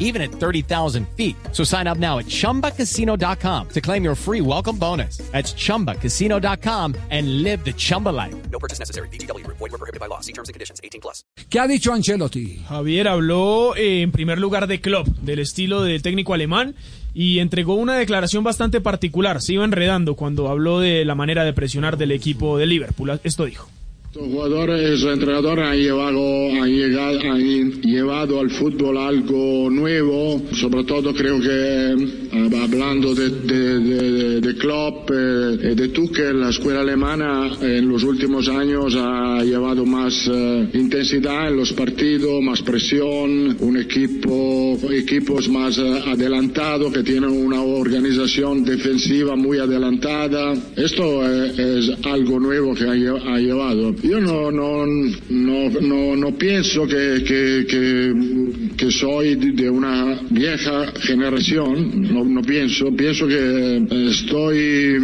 even at 30,000 feet. So sign up now at chumbacasino.com to claim your free welcome bonus. That's chumbacasino.com and live the Chumba life. No purchase necessary. BGW. Void were prohibited by law. See terms and conditions. 18 plus. ¿Qué ha dicho Ancelotti? Javier habló eh, en primer lugar de Klopp, del estilo del técnico alemán, y entregó una declaración bastante particular. Se iba enredando cuando habló de la manera de presionar del equipo de Liverpool. Esto dijo. Los jugadores, los entrenadores han llevado, han, llegado, han llevado al fútbol algo nuevo, sobre todo creo que hablando de, de, de, de Klopp, eh, de Tuchel, la escuela alemana en los últimos años ha llevado más eh, intensidad en los partidos, más presión, un equipo, equipos más eh, adelantados que tienen una organización defensiva muy adelantada. Esto eh, es algo nuevo que ha, ha llevado. Yo no, no, no, no, no pienso que, que, que, que soy de una vieja generación, no, no pienso, pienso que eh, estoy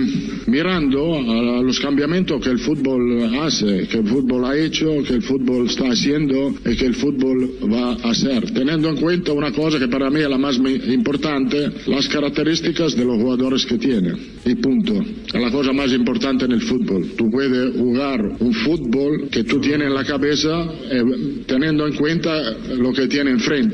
mirando a los cambiamientos que el fútbol hace, que el fútbol ha hecho, que el fútbol está haciendo y que el fútbol va a hacer, teniendo en cuenta una cosa que para mí es la más importante, las características de los jugadores que tiene, y punto. Es la cosa más importante en el fútbol. Tú puedes jugar un fútbol que tú tienes en la cabeza eh, teniendo en cuenta lo que tiene enfrente.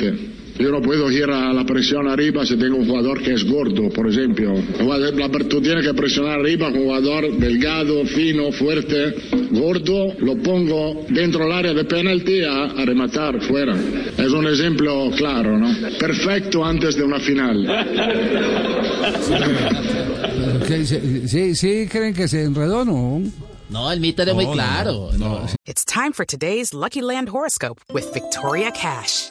Yo no puedo ir a la presión arriba si tengo un jugador que es gordo, por ejemplo. La- Tú tienes que presionar arriba con un jugador delgado, fino, fuerte, gordo. Lo pongo dentro del área de penalti a, a rematar fuera. Es un ejemplo claro, ¿no? Perfecto antes de una final. ¿Sí, ¿Sí creen que se enredó no? No, el mito era muy claro. No. It's time for today's Lucky Land horoscope with Victoria Cash.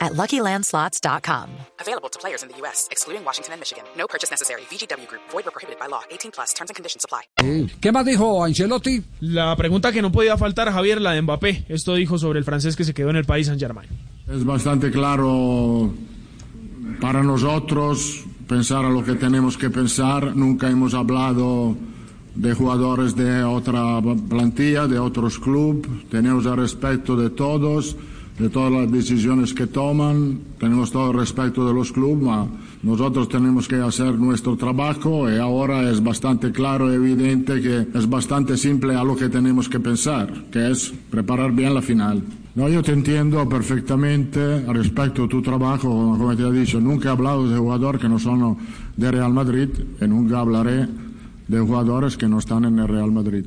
at LuckyLandSlots.com. Available to players in the U.S., excluding Washington and Michigan. No purchase necessary. VGW Group, void were prohibited by law. 18 plus terms and conditions apply. ¿Qué más dijo Ancelotti? La pregunta que no podía faltar, Javier, la de Mbappé. Esto dijo sobre el francés que se quedó en el país Saint-Germain. Es bastante claro para nosotros pensar a lo que tenemos que pensar. Nunca hemos hablado de jugadores de otra plantilla, de otros clubes. Tenemos el respeto de todos, de todas las decisiones que toman. Tenemos todo el respeto de los clubes. Nosotros tenemos que hacer nuestro trabajo y ahora es bastante claro y evidente que es bastante simple a lo que tenemos que pensar, que es preparar bien la final. No, yo te entiendo perfectamente respecto a tu trabajo, como te he dicho, nunca he hablado de jugadores que no son de Real Madrid y nunca hablaré de jugadores que no están en el Real Madrid.